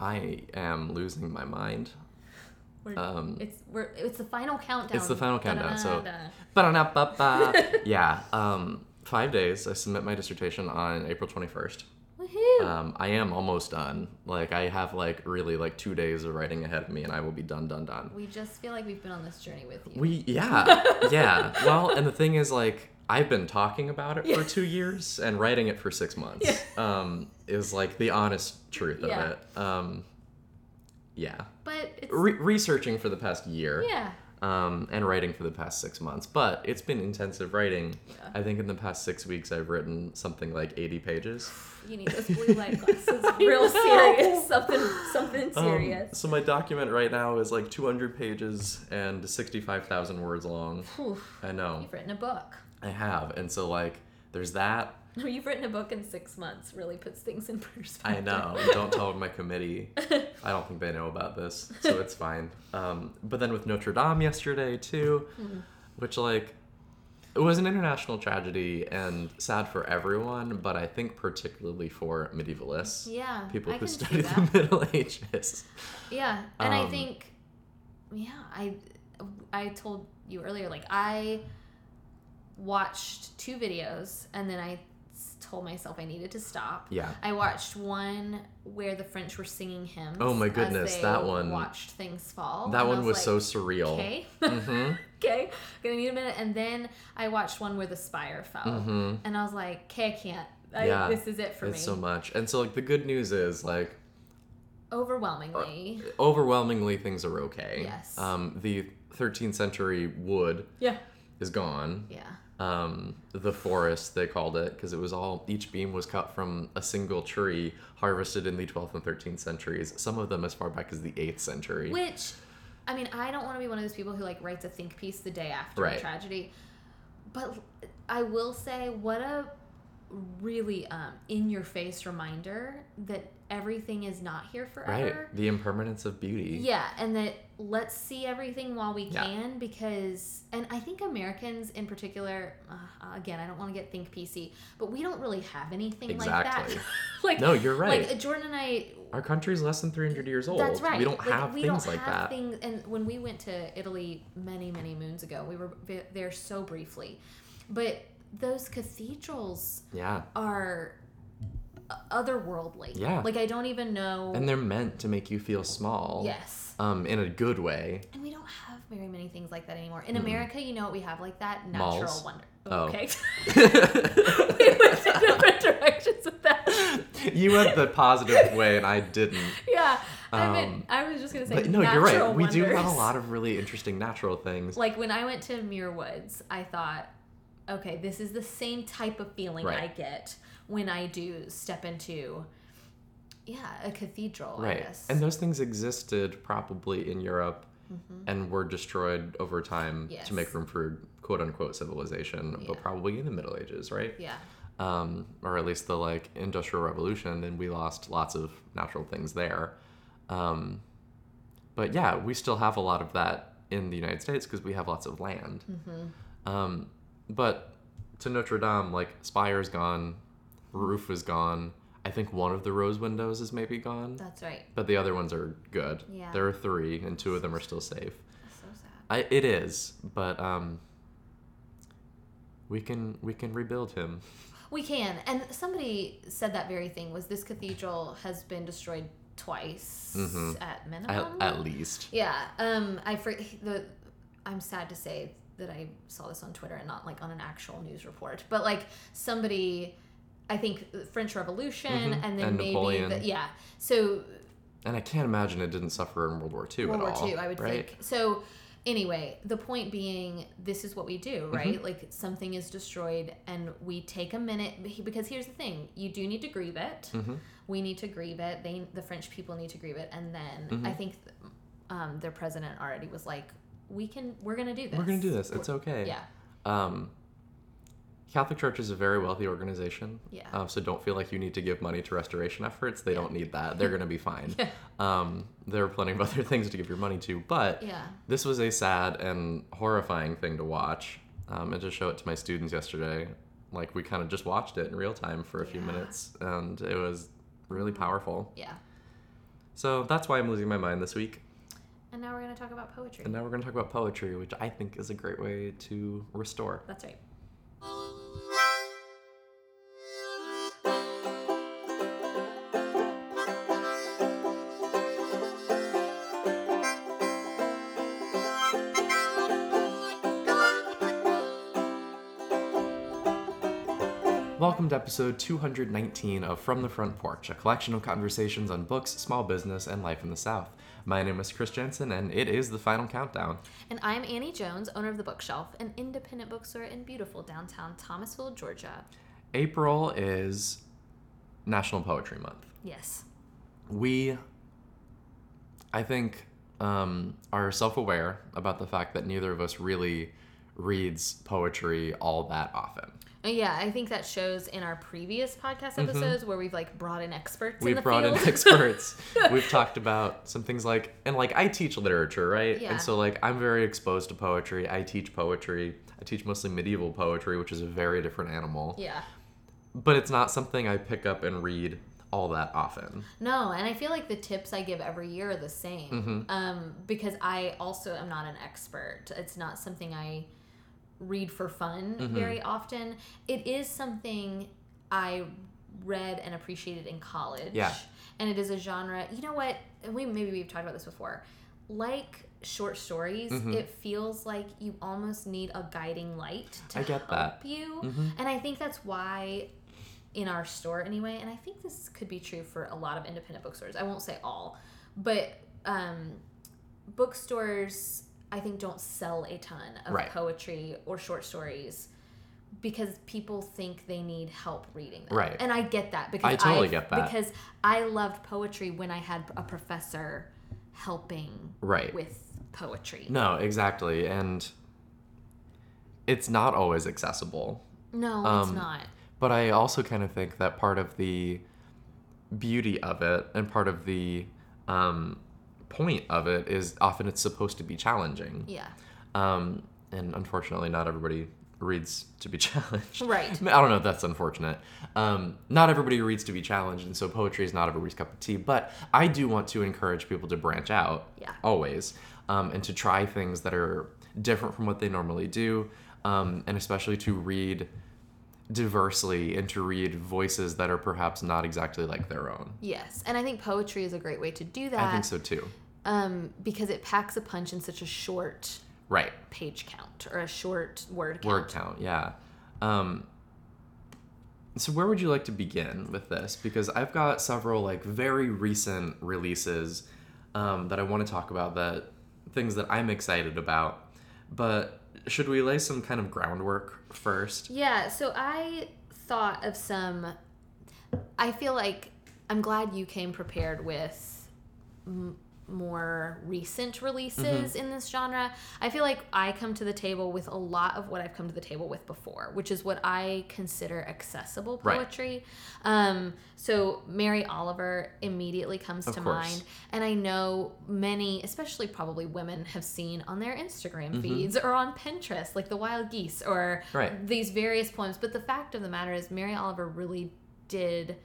I am losing my mind. We're, Um, it's we're it's the final countdown. It's the final countdown, so- Da-da-da. Ba-da-na-ba-ba. yeah. Um, five days. I submit my dissertation on April 21st. Woohoo! Um, I am almost done. Like I have like really like two days of writing ahead of me, and I will be done, done, done. we just feel like we've been on this journey with you. We yeah yeah. Well, and the thing is like I've been talking about it Yeah. for two years and writing it for six months. Um, is like the honest truth of it. Um, yeah. but it's Re- researching for the past year. yeah. um, and writing for the past six months. But it's been intensive writing. Yeah. I think in the past six weeks, I've written something like 80 pages. You need those blue light glasses. Real serious. Something something Um, serious. so my document right now is like 200 pages and 65,000 words long. Whew. I know. You've written a book. I have. And so, like, there's that. No, you've written a book in six months. Really puts things in perspective. I know. Don't tell my committee. I don't think they know about this, so it's fine. Um, but then with Notre Dame yesterday too, Mm-hmm. which like it was an international tragedy and sad for everyone, but I think particularly for medievalists, Yeah. people I who study the Middle Ages. Yeah, and I Um, think, yeah, I, I told you earlier, like I watched two videos and then I told myself I needed to stop. Yeah. I watched one where the French were singing hymns. Oh my goodness, that one- Watched things fall. That one was, so like, surreal. Okay. hmm okay. Gonna need a minute. And then I watched one where the spire fell, hmm and I was like, okay, I can't. I, Yeah, this is it for It's me. so much. And so like the good news is like Overwhelmingly. overwhelmingly things are okay. Yes. Um, the 13th century wood yeah. is gone. Yeah. Um, the forest they called it because it was all each beam was cut from a single tree harvested in the 12th and 13th centuries some of them as far back as the 8th century Which, I mean, I don't want to be one of those people who like writes a think piece the day after Right. a tragedy, but I will say, what a really um, in your face reminder that everything is not here forever. right the impermanence of beauty Yeah, and that let's see everything while we Yeah. can because, and I think Americans in particular, uh, again, I don't want to get think piece, but we don't really have anything Exactly. like that. like, no you're right Like Jordan and I, our country's less than 300 years old that's right. we don't Like, have we things don't like have that Things, and when we went to Italy many, many moons ago, we were there so briefly, but those cathedrals yeah are otherworldly. Yeah. Like I don't even know. and they're meant to make you feel small yes. um in a good way And we don't have very many things like that anymore. In America, you know what we have like that? Natural Malls. wonder. Oh. Okay. we went in different directions with that. you went the positive way and i didn't Yeah. I Um, meant I was just gonna say but no you're right natural we do have a lot of really interesting natural things like when I went to Muir Woods, I thought, okay, this is the same type of feeling Right. I get when I do step into, yeah, a cathedral. I Right. guess. And those things existed probably in Europe and were destroyed over time Mm-hmm. Yes. to make room for quote unquote civilization, Yeah. but probably in the Middle Ages, right? yeah, Um, or at least the like Industrial Revolution, and we lost lots of natural things there. Um, but yeah, we still have a lot of that in the United States because we have lots of land. Mm-hmm. Um, but to Notre Dame, like spire's gone, roof is gone. I think one of the rose windows is maybe gone. that's right. But the other ones are good. Yeah. There are three, and two of them are still safe. That's so sad. I, it is, but um, we can we can rebuild him. We can, and somebody said that very thing. Was this cathedral has been destroyed twice Mhm. at At, minimum? at least. Yeah. Um. I for the. I'm sad to say that I saw this on Twitter and not like on an actual news report, but like somebody, I think the French Revolution, Mhm. and then And maybe Napoleon. the, yeah. So And I can't imagine it didn't suffer in World War II World at War all. II, I would right? think. So anyway, the point being, this is what we Mm-hmm. do, right? Like something is destroyed, and we take a minute because here's the thing: you do need to grieve it. Mhm. We need to grieve it. They, the French people, need to grieve it, and then Mm-hmm. I think um, their president already was like, "We can, we're gonna do this. We're gonna do this. It's okay. Yeah, Um, Catholic Church is a very wealthy organization. Yeah. Um, so don't feel like you need to give money to restoration efforts. They don't need that. They're gonna be fine. Yeah. Um, there are plenty of other things to give your money to, but yeah, this was a sad and horrifying thing to watch. Um, and to show it to my students yesterday, like we kind of just watched it in real time for a few minutes, and it was really powerful. yeah. So that's why I'm losing my mind this week. And now we're going to talk about poetry. And now we're going to talk about poetry, which I think is a great way to restore. That's right. Welcome to episode 219 of From the Front Porch, a collection of conversations on books, small business, and life in the South. My name is Chris Jensen, and it is the final countdown. And I'm Annie Jones, owner of The Bookshelf, an independent bookstore in beautiful downtown Thomasville, Georgia. April is National Poetry Month. Yes. We, I think, um, are self aware about the fact that neither of us really reads poetry all that often. Uh, Yeah, I think that shows in our previous podcast episodes where we've like brought in experts in We've the brought field. in experts. We've talked about some things like, and like I teach literature, right? Yeah. And so like I'm very exposed to poetry. I teach poetry. I teach mostly medieval poetry, which is a very different animal. yeah. But it's not something I pick up and read all that often. No, and I feel like the tips I give every year are the same. Mm-hmm. Um, because I also am not an expert. It's not something I read for fun Mm-hmm. very often. It is something I read and appreciated in college. Yeah. And it is a genre. You know what? And we maybe we've talked about this before. Like short stories, Mm-hmm. it feels like you almost need a guiding light to I get help that. you. Mhm. And I think that's why in our store anyway, and I think this could be true for a lot of independent bookstores. I won't say all, but um, bookstores I think don't sell a ton of Right. poetry or short stories because people think they need help reading them. Right. And I get that because I totally I've- get that. because I loved poetry when I had a professor helping Right. with poetry. No, exactly. And it's not always accessible. No, it's Um, not. But I also kind of think that part of the beauty of it and part of the um, point of it is often it's supposed to be challenging. Yeah. Um, and unfortunately, not everybody reads to be challenged. Right. I, don't know if that's unfortunate. Um, not everybody reads to be challenged, and so poetry is not everybody's cup of tea. But I do want to encourage people to branch out, Yeah. always, um, and to try things that are different from what they normally do, um, and especially to read diversely and to read voices that are perhaps not exactly like their own. Yes. And I think poetry is a great way to do that. I think so too. um, because it packs a punch in such a short Right. page count or a short word count. Word count, yeah. Um, so where would you like to begin with this? Because I've got several like very recent releases um, that I want to talk about that things that I'm excited about. But should we lay some kind of groundwork first? Yeah, so I thought of some. I feel like I'm glad you came prepared with more recent releases Mm-hmm. in this genre. I feel like I come to the table with a lot of what I've come to the table with before, which is what I consider accessible Right. poetry. Um, so Mary Oliver immediately comes Of to course. mind, and I know many, especially probably women, have seen on their Instagram Mm-hmm. feeds or on Pinterest, like the Wild Geese or Right. these various poems. But the fact of the matter is, Mary Oliver really did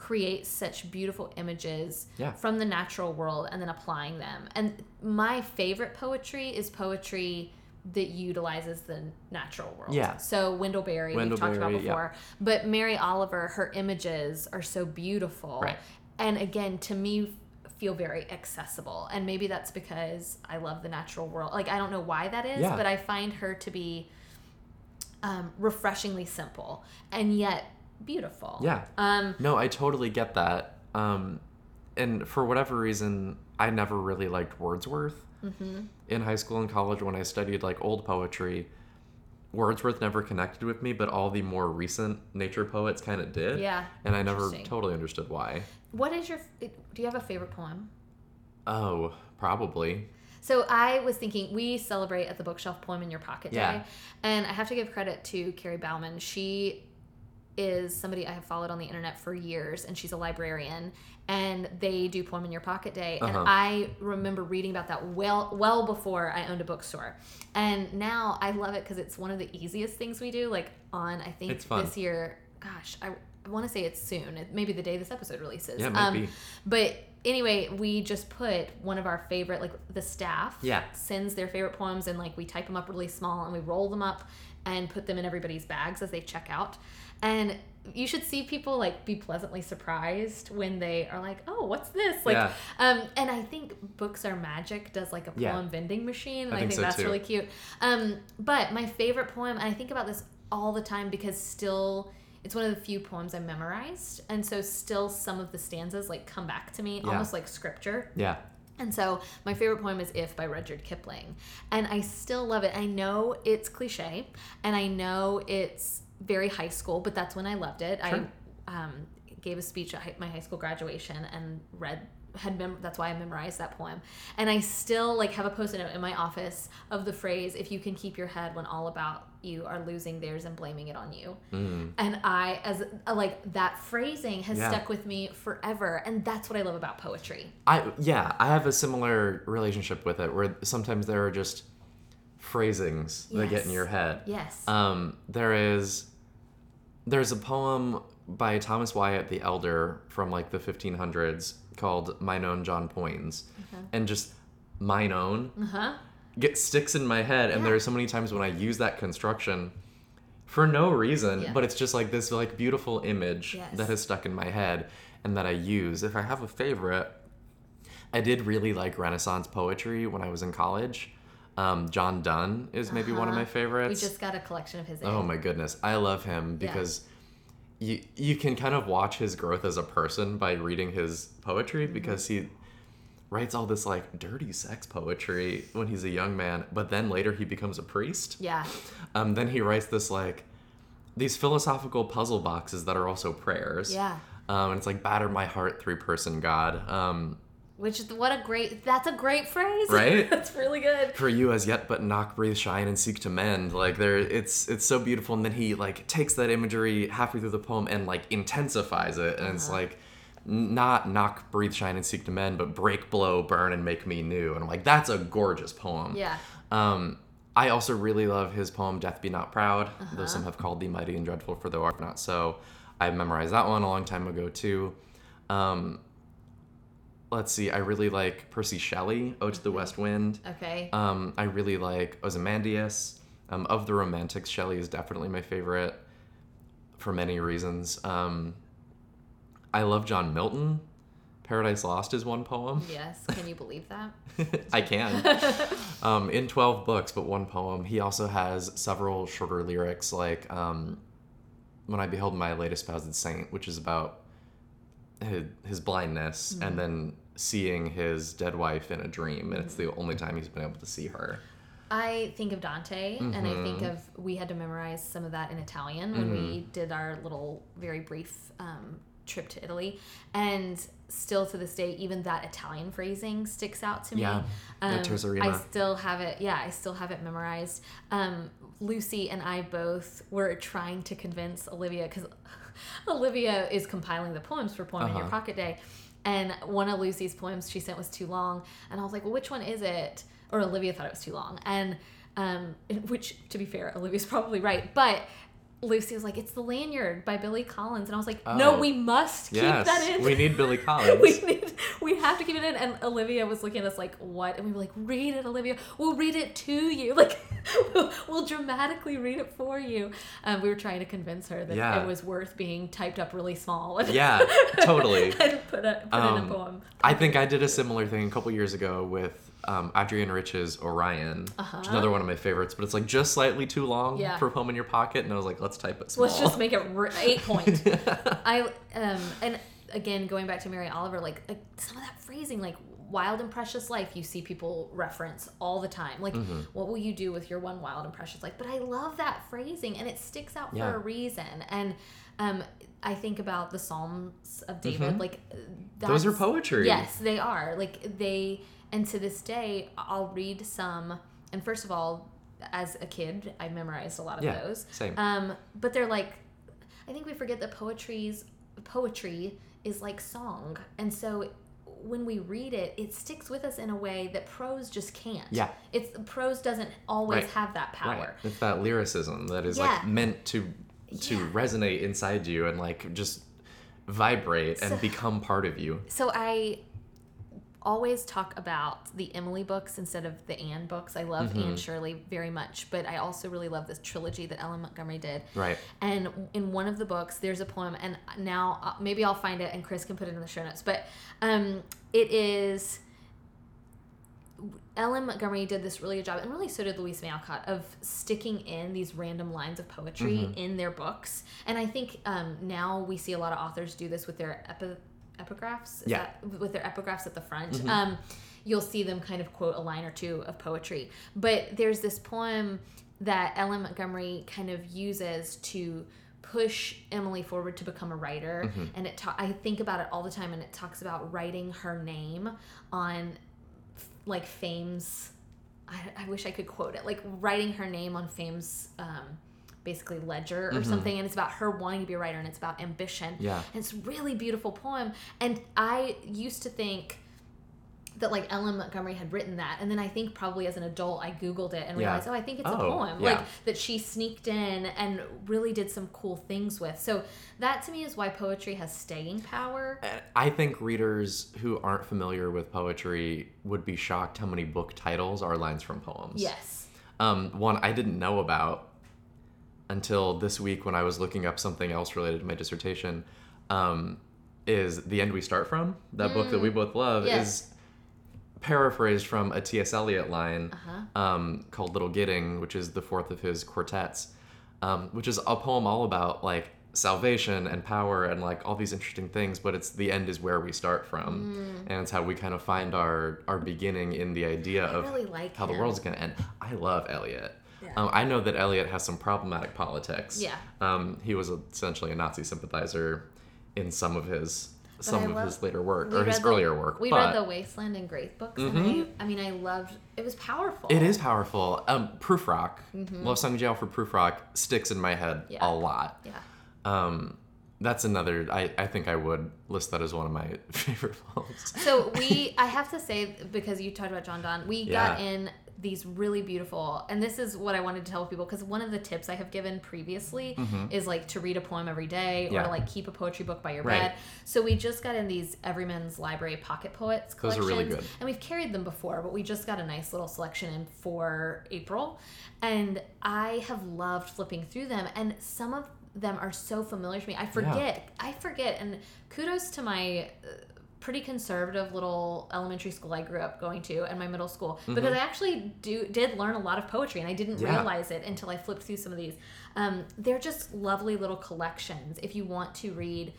create such beautiful images Yeah. from the natural world and then applying them. And my favorite poetry is poetry that utilizes the natural world. Yeah. So Wendell-Berry, we've talked about Wendell-Berry, yeah. before. But Mary Oliver, her images are so beautiful. Right. And again, to me, feel very accessible. And maybe that's because I love the natural world. Like, I don't know why that is, Yeah. but I find her to be um, refreshingly simple and yet beautiful. Yeah. Um, No, I totally get that. Um, and for whatever reason, I never really liked Wordsworth Mm-hmm. in high school and college when I studied like old poetry. Wordsworth never connected with me, but all the more recent nature poets kind of did. Yeah, And I never totally understood why. what is your, do you have a favorite poem? Oh, probably. So I was thinking we celebrate at the bookshelf poem in your pocket Yeah. day, and I have to give credit to Carrie Bauman. She is somebody I have followed on the internet for years, and she's a librarian. And they do poem in your pocket day, and Uh-huh. I remember reading about that well, well before I owned a bookstore. And now I love it because it's one of the easiest things we do. Like on, I think this year. Gosh, I want to say it's soon. It, maybe the day this episode releases. Yeah, might Um, be. but anyway, we just put one of our favorite, like the staff, Yeah. sends their favorite poems and like we type them up really small and we roll them up and put them in everybody's bags as they check out. And you should see people like be pleasantly surprised when they are like, "Oh, what's this?" Like, Yeah. um, and I think Books Are Magic does like a poem Yeah. vending machine, and I I, think think, so, that's too. really cute. Um, but my favorite poem, and I think about this all the time because still it's one of the few poems I memorized, and so still some of the stanzas like come back to me Yeah. almost like scripture. Yeah. And so my favorite poem is If by Rudyard Kipling. And I still love it. I know it's cliche and I know it's very high school, but that's when I loved it. Sure. I um, gave a speech at my high school graduation and read had mem- that's why I memorized that poem. And I still like have a post-it note in my office of the phrase if you can keep your head when all about you are losing theirs and blaming it on you. Mm. And I as uh, like that phrasing has Yeah. stuck with me forever and that's what I love about poetry. I yeah, I have a similar relationship with it where sometimes there are just phrasings that get in your head. Yes. Um, there is there's a poem by Thomas Wyatt the Elder from like the 1500s called Mine Own John Poins, and just mine own uh-huh. Get sticks in my head, and Yeah. there are so many times when I use that construction for no reason, Yeah. but it's just like this like beautiful image Yes. that has stuck in my head and that I use. If I have a favorite, I did really like Renaissance poetry when I was in college. Um, John Donne is maybe one of Uh-huh. my We favorites. just got a collection of his. Oh my goodness, I love him Yeah. because you you can kind of watch his growth as a person by reading his poetry Mm-hmm. because he writes all this like dirty sex poetry when he's a young man, but then later he becomes a priest. Yeah. Um, then he writes this like these philosophical puzzle boxes that are also prayers. Yeah. Um, and it's like batter my heart, three person God. Um, Which is what a great. That's a great phrase. Right? that's really good. for you as yet but knock breathe shine and seek to mend like there it's it's so beautiful and then he like takes that imagery halfway through the poem and like intensifies it and it's Uh-huh. like n- not knock breathe shine and seek to mend but break blow burn and make me new and i'm like that's a gorgeous poem Yeah. um i also really love his poem death be not proud Uh-huh. though some have called thee mighty and dreadful for thou art not so i memorized that one a long time ago too um let's see i really like percy shelley ode to the west wind Okay. um, I really like Ozymandias. Um, of the Romantics, Shelley is definitely my favorite for many reasons. Um, I love John Milton. Paradise Lost is one poem. yes. Can you believe that? I can. um, in 12 books, but one poem. He also has several shorter lyrics, like um, When I Beheld My Late Espoused Saint, which is about his, his blindness and then seeing his dead wife in a dream. And it's the only time he's been able to see her. I think of Dante, and I Mm-hmm. think of we had to memorize some of that in Italian when we did our little, very brief um, trip to Italy, and still to this day, even that Italian phrasing sticks out to me. Yeah. Um, I still have it. Yeah, I still have it memorized. Um, Lucy and I both were trying to convince Olivia because Olivia is compiling the poems for Poem in Your Uh-huh. Pocket Day. And one of Lucy's poems she sent was too long. And I was like, well, which one is it? Or Olivia thought it was too long. And um, which, to be fair, Olivia's probably right. But Lucy was like, it's The Lanyard by Billy Collins. And I was like, no, Oh. we must keep yes, that in. we need Billy Collins. we need we have to keep it in and olivia was looking at us like what and we were like read it olivia we'll read it to you like we'll, we'll dramatically read it for you um, we were trying to convince her that Yeah. it was worth being typed up really small and, yeah, totally. and put, a, put in Um, a poem I think I did a similar thing a couple years ago with um, Adrienne Rich's Orion, which is Uh-huh. another one of my favorites, but it's like just slightly too long Yeah. for Poem in your pocket, and I was like, let's type it small. let's just make it eight point i um and again going back to mary oliver like, like some of that phrasing like wild and precious life you see people reference all the time like Mm-hmm. what will you do with your one wild and precious life but i love that phrasing and it sticks out Yeah. for a reason and um i think about the psalms of david like Mm-hmm. Those are poetry. yes they are like they and to this day i'll read some and first of all as a kid i memorized a lot of Yeah, those same. um but they're like i think we forget that poetry's poetry is like song and so when we read it it sticks with us in a way that prose just can't Yeah. it's prose doesn't always Right. have that Right. power It's that lyricism that is Yeah. like meant to to Yeah. resonate inside you and like just vibrate and become part of you. so i always talk about the Emily books instead of the Anne books. I love Anne Shirley very much, but I also really love this trilogy that L.M. Montgomery did. Right. And in one of the books, there's a poem, and now uh, maybe I'll find it and Chris can put it in the show notes. But um, it is L.M. Montgomery did this really good job, and really so did Louisa May Alcott, of sticking in these random lines of poetry Mm-hmm. in their books. And I think um, now we see a lot of authors do this with their epi- epigraphs. Is Yeah. Mm-hmm. that- with their epigraphs at the front. Um, you'll see them kind of quote a line or two of poetry. But there's this poem that L.M. Montgomery kind of uses to push Emily forward to become a writer Mm-hmm. and it ta- I think about it all the time and it talks about writing her name on like fame's I, I wish I could quote it like writing her name on fame's um, basically ledger or something and it's about her wanting to be a writer and it's about ambition Yeah. and it's a really beautiful poem and I used to think that like L.M. Montgomery had written that, and then I think probably as an adult I googled it and Yeah. realized, oh, I think it's a Oh, poem, yeah. like that she sneaked in and really did some cool things with. So that to me is why poetry has staying power. I think readers who aren't familiar with poetry would be shocked how many book titles are lines from poems. Yes. Um, one I didn't know about until this week when I was looking up something else related to my dissertation. Um, is the end we start from that book that we both love Mm. Yes. is paraphrased from a T.S. Eliot line Uh-huh. um, called Little Gidding, which is the fourth of his quartets, um, which is a poem all about like salvation and power and like all these interesting things. But it's the end is where we start from, and it's how we kind of find our our beginning in the idea of Mm. really like how the him. world's gonna end. I love Eliot. Yeah. Um, I know that Eliot has some problematic politics. Yeah. Um, he was essentially a Nazi sympathizer in some of his some I of love- his later work or his the- earlier work. We but read the Wasteland and Grace books, and I, I mean, I loved. It was powerful. It is powerful. Um, Prufrock, Love Song J. Alfred Prufrock sticks in my head Mm-hmm. Yeah. a lot. Yeah. Um, that's another. I, I think I would list that as one of my favorite poems. So we, I have to say, because you talked about John Donne, we got in these really beautiful, and this is what I wanted to tell people because one of the tips I have given previously is like to read a poem every day or Mm-hmm. Yeah. to like keep a poetry book by your Right. bed. So we just got in these Everyman's Library Pocket Poets Those are really good. and we've carried them before, but we just got a nice little selection in for April, and I have loved flipping through them, and some of them are so familiar to me. I forget, I forget, and kudos to my. Pretty conservative little elementary school I grew up going to and my middle school because I actually do did learn a lot of poetry and I didn't Mm-hmm. Yeah. realize it until I flipped through some of these. Um, they're just lovely little collections if you want to read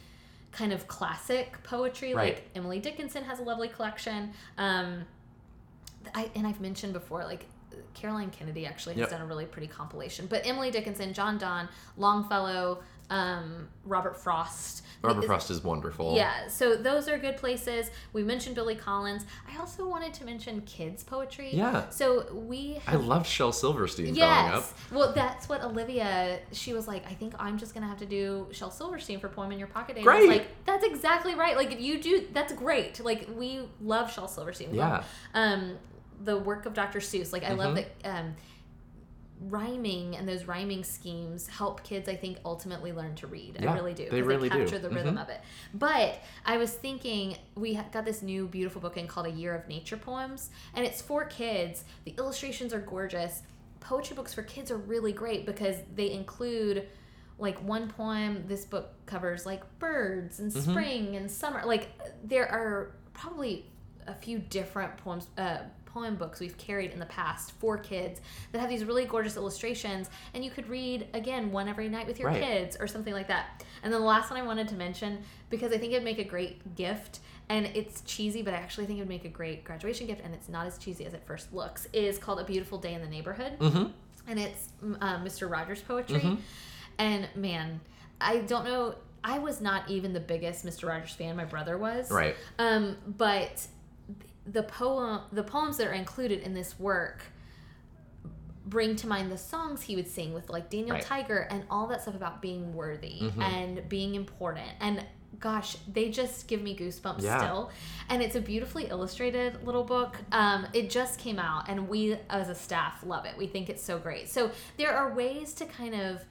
kind of classic poetry Right. like Emily Dickinson has a lovely collection. Um, I and I've mentioned before like Caroline Kennedy actually has Yep. done a really pretty compilation. But Emily Dickinson, John Donne, Longfellow, um, Robert Frost. Robert Frost is wonderful. yeah, so those are good places. We mentioned Billy Collins. I also wanted to mention kids poetry. Yeah. So we I have loved Shel Silverstein growing up. Yes. Well, that's what Olivia. She was like, I think I'm just gonna have to do Shel Silverstein for poem in your pocket. And I Great. like, that's exactly right. Like, if you do, that's great. Like, we love Shel Silverstein. We love, um, the work of Dr. Seuss. Like, I love Mhm. that. Um, rhyming and those rhyming schemes help kids i think ultimately learn to read i really do they really do. capture the rhythm Mhm. of it but i was thinking we got this new beautiful book in called a year of nature poems and it's for kids the illustrations are gorgeous poetry books for kids are really great because they include like one poem this book covers like birds and Mm-hmm. spring and summer like there are probably a few different poems uh, poem books we've carried in the past for kids that have these really gorgeous illustrations and you could read again one every night with your Right. kids or something like that and then the last one i wanted to mention because i think it'd make a great gift and it's cheesy but i actually think it would make a great graduation gift and it's not as cheesy as it first looks is called a beautiful day in the neighborhood Mm-hmm. and it's mm, uh, Mr. Rogers poetry. Mhm. And man, I don't know. I was not even the biggest Mr. Rogers fan. My brother was. Right. Um, but the poem, the poems that are included in this work, bring to mind the songs he would sing with like Daniel Right. Tiger and all that stuff about being worthy Mhm. and being important and. Gosh, they just give me goosebumps Yeah. still. And it's a beautifully illustrated little book. Um, it just came out, and we as a staff love it. We think it's so great. So there are ways to kind of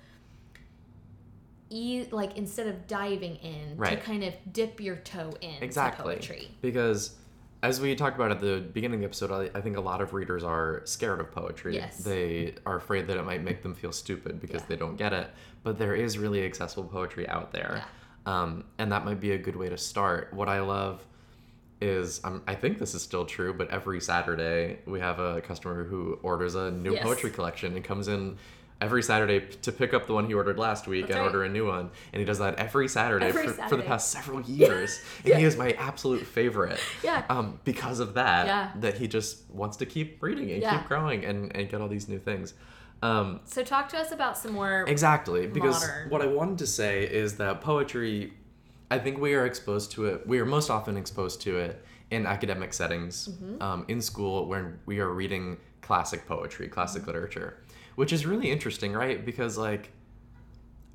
e like instead of diving in to kind of dip your toe in Exactly. poetry. Because as we talked about at the beginning of the episode, I, I think a lot of readers are scared of poetry. Yes. They are afraid that it might make them feel stupid because Yeah. they don't get it. But there is really accessible poetry out there. Um, and that might be a good way to start. What I love is, um, I think this is still true, but every Saturday we have a customer who orders a new Yes. poetry collection and comes in every Saturday to pick up the one he ordered last week That's and right. order a new one. And he does that every Saturday, Every for, for the past several years. And he is my absolute favorite Yeah. um, because of that Yeah. that he just wants to keep reading and Yeah. keep growing and, and get all these new things um, So talk to us about some more. exactly because Modern. what i wanted to say is that poetry i think we are exposed to it we are most often exposed to it in academic settings Mm-hmm. um, in school when we are reading classic poetry classic Mm-hmm. literature which is really interesting right because like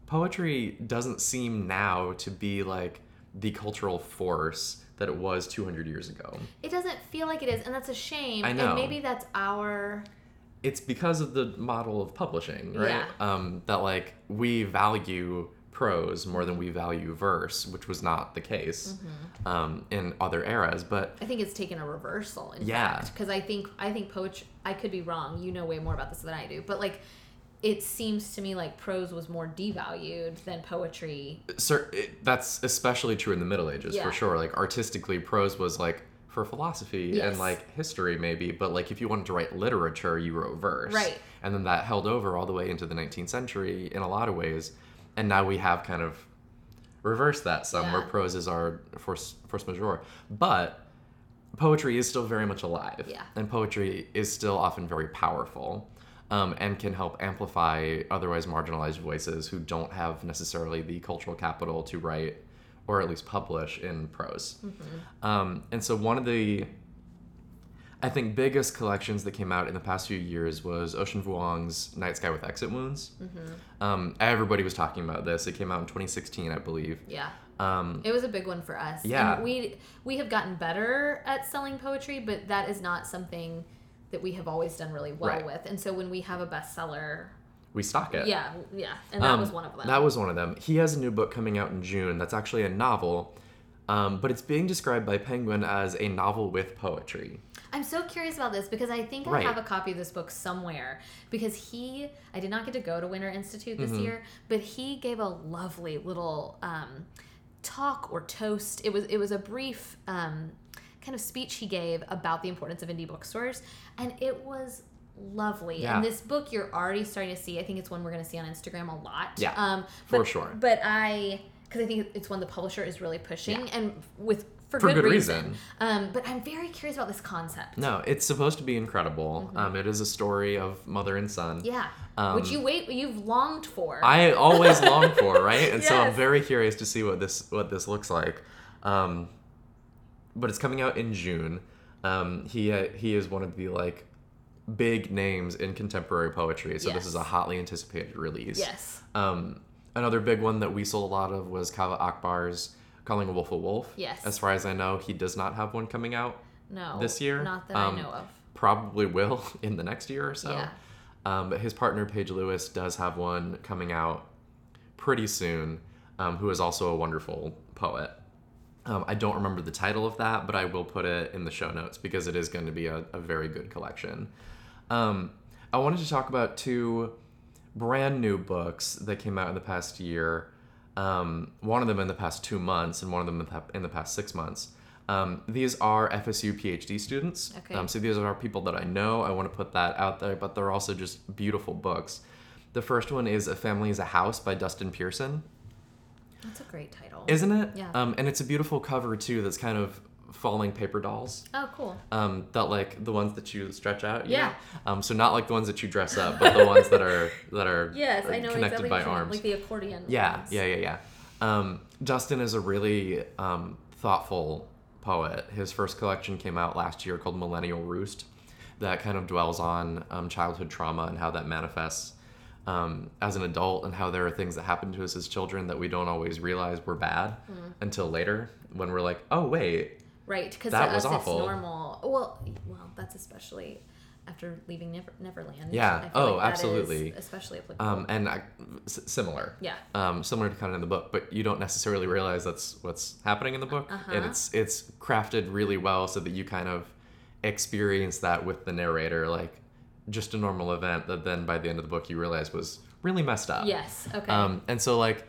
poetry doesn't seem now to be like the cultural force that it was 200 years ago It doesn't feel like it is, and that's a shame. I know. And maybe that's our. it's because of the model of publishing, right? Yeah. Um, that like we value prose more than we value verse, which was not the case Mm-hmm. um, in other eras. But I think it's taken a reversal. In Yeah. Because I think I think poetry. I could be wrong. You know way more about this than I do. But like, it seems to me like prose was more devalued than poetry. sir, it, that's especially true in the Middle Ages Yeah. for sure. Like artistically, prose was like for philosophy Yes. and like history maybe, but like if you wanted to write literature, you wrote verse, Right. And then that held over all the way into the 19th century in a lot of ways, and now we have kind of reversed that some, where prose is our force force majeure, but poetry is still very much alive, Yeah. and poetry is still often very powerful. Um, and can help amplify otherwise marginalized voices who don't have necessarily the cultural capital to write or at least publish in prose. Um, and so one of the, I think, biggest collections that came out in the past few years was Ocean Vuong's Night Sky with Exit Wounds. Um, everybody was talking about this. It came out in 2016, I believe. Yeah. Um, It was a big one for us. Yeah. And we we have gotten better at selling poetry, but that is not something that we have always done really well Right. with. And so when we have a bestseller, we stock it. yeah, yeah, and that Um, was one of them. That was one of them. He has a new book coming out in June that's actually a novel, um, but it's being described by Penguin as a novel with poetry. I'm so curious about this because I think I have a copy of this book somewhere because he I did not get to go to Winter Institute Mm-hmm. this year, but he gave a lovely little um, talk or toast. It was it was a brief um, kind of speech he gave about the importance of indie bookstores, and it was lovely. Yeah. And this book you're already starting to see. I think it's one we're going to see on Instagram a lot. Yeah, um, for sure. But I because I think it's one the publisher is really pushing Yeah. and with for, For good, good reason. reason. Um, but I'm very curious about this concept. No, it's supposed to be incredible. Um, it is a story of mother and son. Mm-hmm. Yeah. Um, Which you wait you've longed for. I always long for, right? And so I'm very curious to see what this what this looks like. Um, but it's coming out in June. Um, he uh, he is one of the like big names in contemporary poetry, so this is a hotly anticipated release. yes. Um, another big one that we sold a lot of was Kaveh Akbar's Calling a Wolf a Wolf. Yes. As far as I know, he does not have one coming out. No. this year, Not that um, I know of. Probably will in the next year or so. Yeah. Um, but his partner Paige Lewis does have one coming out pretty soon, um, who is also a wonderful poet. Um, I don't remember the title of that, but I will put it in the show notes because it is going to be a, a very good collection. Um, I wanted to talk about two brand new books that came out in the past year. Um, one of them in the past two months, and one of them in the, in the past six months. Um, these are FSU PhD students. Okay. Um, so these are people that I know. I want to put that out there, but they're also just beautiful books. The first one is A Family is a House by Dustin Pearson. That's a great title. Isn't it? Yeah. Um, and it's a beautiful cover too that's kind of falling paper dolls. oh, cool. Um, that like the ones that you stretch out. you Yeah. know? Um, so not like the ones that you dress up, but the ones that are that are Yes, I know connected exactly by arms. Like the accordion. Yeah, ones. yeah, yeah, yeah. Um, Dustin is a really um, thoughtful poet. His first collection came out last year called Millennial Roost, that kind of dwells on um, childhood trauma and how that manifests um, as an adult, and how there are things that happen to us as children that we don't always realize were bad Mm. until later when we're like, oh wait, Right, because to us awful. it's normal. Well, well, that's especially after leaving Never- Neverland. Yeah. Oh, like absolutely. especially applicable. um, and I, s- similar. yeah. um, similar to kind of in the book, but you don't necessarily realize that's what's happening in the book, and Uh-huh. it's it's crafted really well so that you kind of experience that with the narrator, like just a normal event that then by the end of the book you realize was really messed up. Yes. Okay. Um, and so like,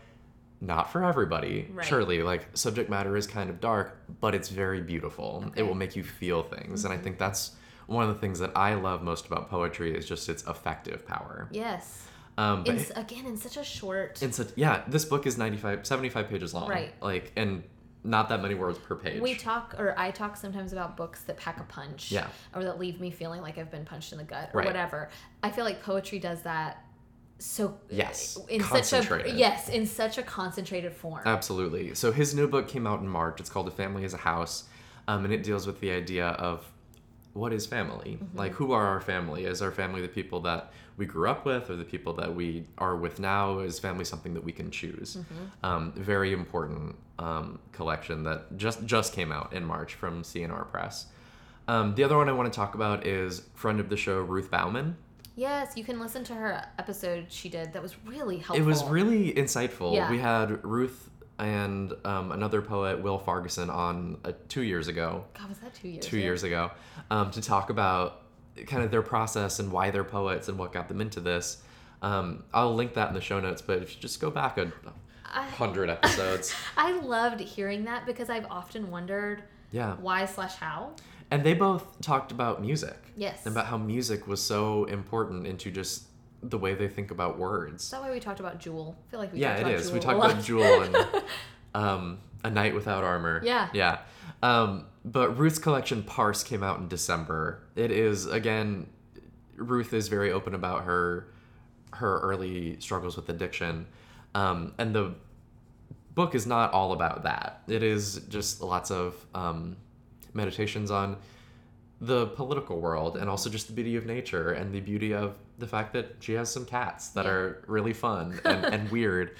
not for everybody, Right. surely. Like subject matter is kind of dark, but it's very beautiful. It Okay. Mm-hmm. will make you feel things, and I think that's one of the things that I love most about poetry is just its effective power. yes. Um, but In, again, in such a short. in such yeah this book is 95 75 pages long Right. like and not that many words per page we talk, or I talk sometimes about books that pack a punch. Yeah. Or that leave me feeling like I've been punched in the gut or Right. whatever. I feel like poetry does that so. Yes, In such a concentrated. yes, in such a concentrated form. absolutely so his new book came out in march it's called a family is a house um, and it deals with the idea of what is family Mm-hmm. like who are our family is our family the people that we grew up with or the people that we are with now is family something that we can choose Mm-hmm. um, very important um, collection that just just came out in march from C&R Press um, the other one i want to talk about is friend of the show ruth baumann Yes, you can listen to her episode she did. That was really helpful. It was really insightful. Yeah. We had Ruth and um, another poet, Will Farguson, on uh, two years ago. God, was that two years? Two ago? years ago, um, to talk about kind of their process and why they're poets and what got them into this. Um, I'll link that in the show notes, but if you just go back a hundred episodes, I loved hearing that because I've often wondered yeah. why slash how. And they both talked about music. Yes. And about how music was so important into just the way they think about words. Is that why we talked about Jewel? I feel like we yeah, it is. Jewel We talked about Jewel and um, A Night Without Armor. Yeah. Yeah. Um, but Ruth's collection Parse came out in December. It is again, Ruth is very open about her her early struggles with addiction, um, and the book is not all about that. It is just lots of um, meditations on the political world and also just the beauty of nature and the beauty of the fact that she has some cats that Yeah. are really fun and, and weird.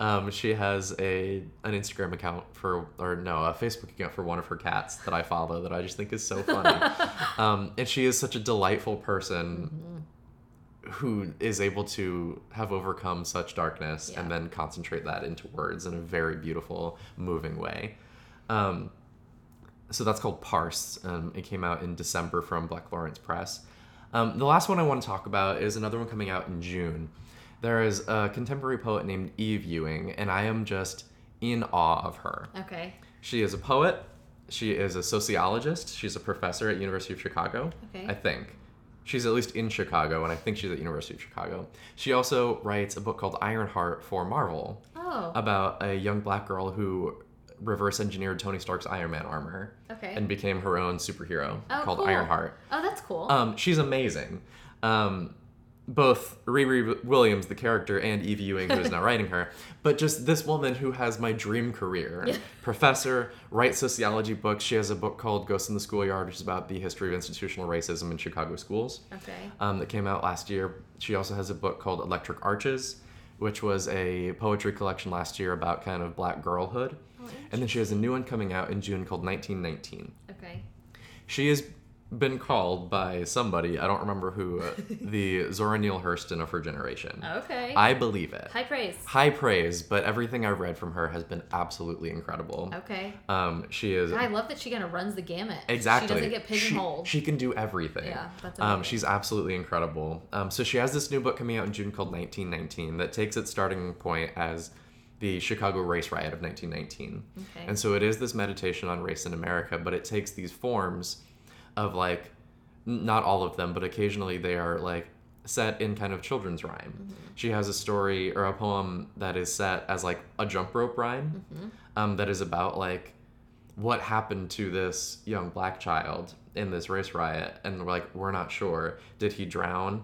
Um, she has a an Instagram account for or no a Facebook account for one of her cats that I follow that I just think is so funny. um, and she is such a delightful person Mm-hmm. who is able to have overcome such darkness and then concentrate that into words in a very beautiful, moving way. Um, so that's called Parse. Um, it came out in December from Black Lawrence Press. Um, the last one I want to talk about is another one coming out in June. There is a contemporary poet named Eve Ewing, and I am just in awe of her. Okay. She is a poet. She is a sociologist. She's a professor at University of Chicago. Okay. I think. She's at least in Chicago, and I think she's at University of Chicago. She also writes a book called Ironheart for Marvel Oh. about a young black girl who reverse engineered Tony Stark's Iron Man armor okay. and became her own superhero Oh, called cool. Ironheart. oh, that's cool. Um, she's amazing. Um, both Riri Williams, the character, and Eve Ewing, who is now writing her, but just this woman who has my dream career. Yeah. Professor, writes sociology books. She has a book called Ghosts in the Schoolyard, which is about the history of institutional racism in Chicago schools okay. um, that came out last year. She also has a book called Electric Arches, which was a poetry collection last year about kind of black girlhood. And then she has a new one coming out in June called 1919. Okay. She has been called by somebody, I don't remember who, uh, the Zora Neale Hurston of her generation. Okay. I believe it. High praise. High praise, but everything I've read from her has been absolutely incredible. Okay. Um, she is I love that she kind of runs the gamut. exactly. She doesn't get pigeonholed. She, can do everything. Yeah, that's amazing. Um, she's absolutely incredible. Um, so she has this new book coming out in June called 1919 that takes its starting point as the Chicago race riot of 1919. Okay. And so it is this meditation on race in America, but it takes these forms of like, not all of them, but occasionally they are like set in kind of children's rhyme. Mm-hmm. She has a story or a poem that is set as like a jump rope rhyme Mm-hmm. um, that is about like what happened to this young black child in this race riot and we're like we're not sure did he drown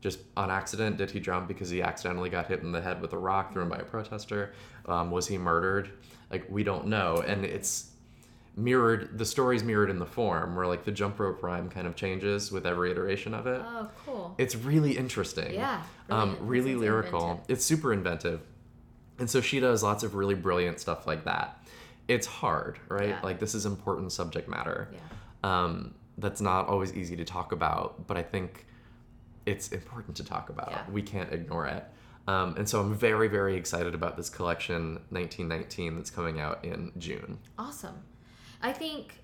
just on accident did he drown because he accidentally got hit in the head with a rock thrown by a protester? Um, was he murdered? Like we don't know. And it's mirrored the story's mirrored in the form where like the jump rope rhyme kind of changes with every iteration of it. Oh, cool. it's really interesting. Yeah, um, really lyrical. inventive. it's super inventive. And so she does lots of really brilliant stuff like that. It's hard right? Yeah. like this is important subject matter. Yeah. um, that's not always easy to talk about, but I think it's important to talk about. Yeah. We can't ignore it. Um, and so I'm very, very excited about this collection 1919 that's coming out in June. Awesome. I think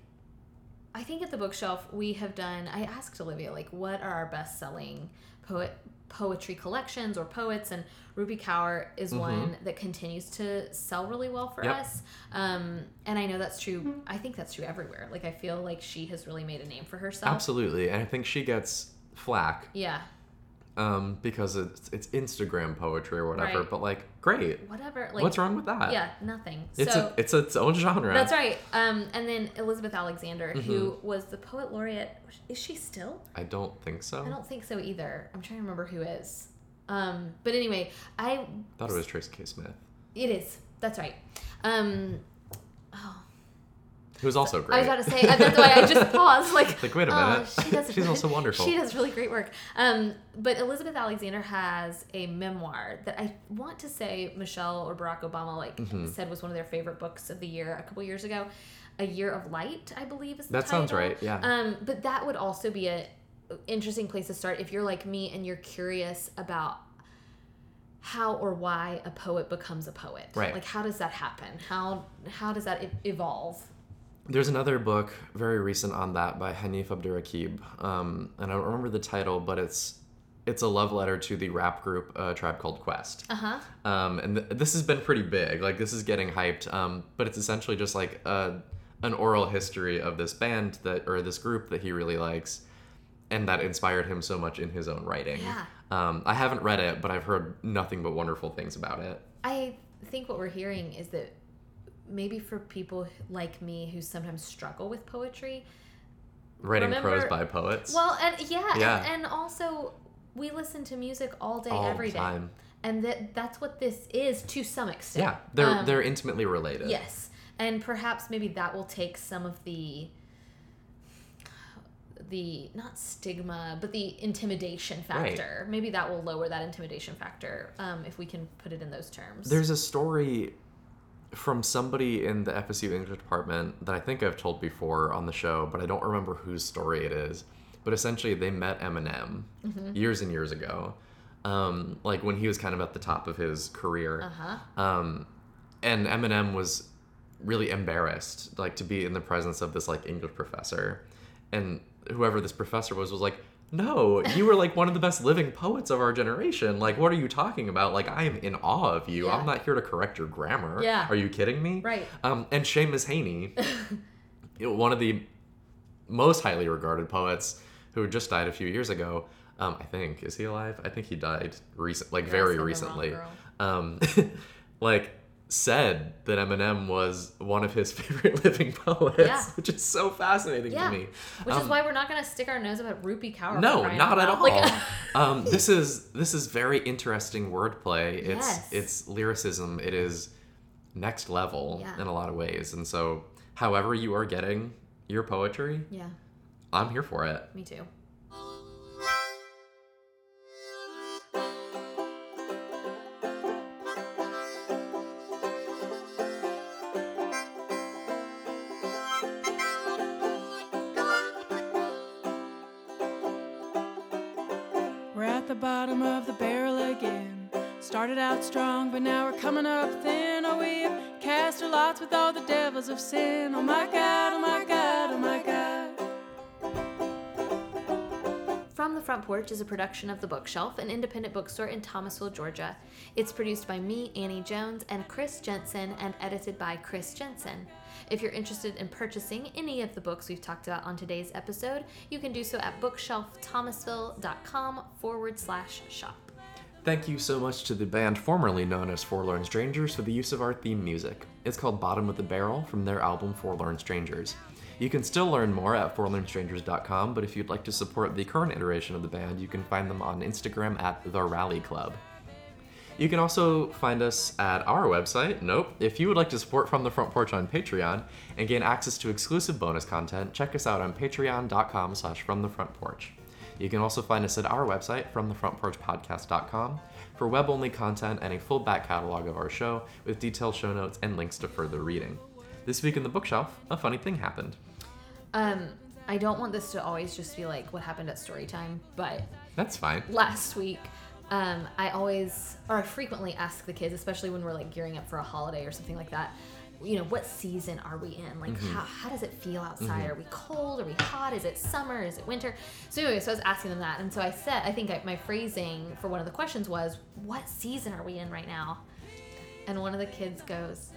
I think at the bookshelf we have done I asked Olivia like what are our best selling poet poetry collections or poets and Rupi Kaur is one that continues to sell really well for Mm-hmm. Yep. us. Um, and I know that's true. I think that's true everywhere. Like I feel like she has really made a name for herself. Absolutely. And I think she gets flack Yeah. um, because it's, it's Instagram poetry or whatever, Right. but like, great. Whatever. Like What's wrong with that? Yeah, nothing. It's, so a, it's its own genre. That's right. Um, and then Elizabeth Alexander, who Mm-hmm. was the poet laureate. Is she still? I don't think so. I don't think so either. I'm trying to remember who is. Um, but anyway, I thought it was Tracy K. Smith, it is. That's right. Um, who was also great. I was about to say that's why I just paused. Like, Like, wait a oh, minute. she does, She's also wonderful. She does really great work. Um, but Elizabeth Alexander has a memoir that I want to say Michelle or Barack Obama like Mm-hmm. said was one of their favorite books of the year a couple years ago. A Year of Light, I believe is the That sounds right, yeah. Um, but that would also be a interesting place to start if you're like me and you're curious about how or why a poet becomes a poet. Right. Like how does that happen? How how does that evolve? There's another book very recent on that by Hanif Abdurraqib, um, and I don't remember the title, but it's it's a love letter to the rap group uh, Tribe Called Quest. Uh huh. Um, and th- this has been pretty big. Like this is getting hyped. Um, but it's essentially just like a, an oral history of this band that or this group that he really likes, and that inspired him so much in his own writing. Yeah. Um, I haven't read it, but I've heard nothing but wonderful things about it. I think what we're hearing is that maybe for people like me who sometimes struggle with poetry, Writing Remember- prose by poets. well, and yeah, Yeah. And, and also we listen to music all day, all every the day, and that that's what this is to some extent. Yeah, they're Um, they're intimately related. Yes, and perhaps maybe that will take some of the the not stigma, but the intimidation Right. factor. Maybe that will lower that intimidation factor um, if we can put it in those terms. There's a story from somebody in the FSU English department that I think I've told before on the show, but I don't remember whose story it is. But essentially, they met Eminem Mm-hmm. years and years ago, um, like when he was kind of at the top of his career. uh huh. Um, and Eminem was really embarrassed, like to be in the presence of this like English professor, and whoever this professor was was like, "No, you were like one of the best living poets of our generation. Like, what are you talking about? Like, I am in awe of you. Yeah. I'm not here to correct your grammar. Yeah. are you kidding me? Right. Um, and Seamus Heaney, one of the most highly regarded poets who just died a few years ago. Um, I think is he alive? I think he died recent, like You're very asking the wrong recently. Um, like said that Eminem was one of his favorite living poets, Yeah. which is so fascinating Yeah. to me. Which is Um, why we're not gonna stick our nose up at Rupi Kaur. no, not at all. Like, um, this is this is very interesting wordplay. It's Yes. it's lyricism. It is next level Yeah. in a lot of ways. And so, however you are getting your poetry, yeah, I'm here for it. me too. With all the devils of sin. Oh my God, oh my God, oh my God. From the Front Porch is a production of The Bookshelf, an independent bookstore in Thomasville, Georgia. It's produced by me, Annie Jones, and Chris Jensen, and edited by Chris Jensen. If you're interested in purchasing any of the books we've talked about on today's episode, you can do so at bookshelfthomasville.com forward slash shop. Thank you so much to the band formerly known as Forlorn Strangers for the use of our theme music. It's called Bottom of the Barrel from their album Forlorn Strangers. You can still learn more at forlornstrangers.com, but if you'd like to support the current iteration of the band, you can find them on Instagram at The Rally Club. You can also find us at our website, Nope. If you would like to support From the Front Porch on Patreon and gain access to exclusive bonus content, check us out on patreon.com slash From the Front Porch. You can also find us at our website, FromTheFrontPorchPodcast.com, for web-only content and a full back catalog of our show with detailed show notes and links to further reading. This week in the bookshelf, a funny thing happened. Um, I don't want this to always just be like what happened at story time, but That's fine. last week um, i always or i frequently ask the kids especially when we're like gearing up for a holiday or something like that you know what season are we in like mm-hmm. how, how does it feel outside mm-hmm. are we cold are we hot is it summer is it winter so anyway so i was asking them that and so i said i think I, my phrasing for one of the questions was what season are we in right now and one of the kids goes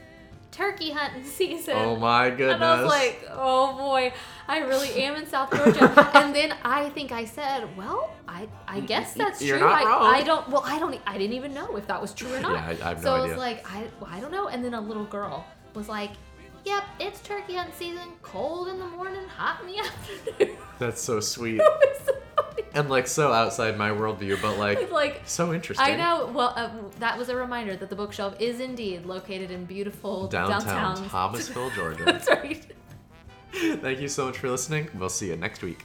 turkey hunting season Oh my goodness. and I was like, oh boy, I really am in South Georgia. and then I think I said, well, I, I guess that's You're true. not I, wrong. I don't, well, I don't, I didn't even know if that was true or not. Yeah, I- I have so no I was idea. like, I, well, I don't know. And then a little girl was like, yep, it's turkey hunting season, cold in the morning, hot in the afternoon. That's so sweet. It was so funny. and like so outside my worldview, but like like, so interesting. I know. Well, uh, that was a reminder that the bookshelf is indeed located in beautiful Downtown downtown Thomasville, Georgia. That's right. Thank you so much for listening. We'll see you next week.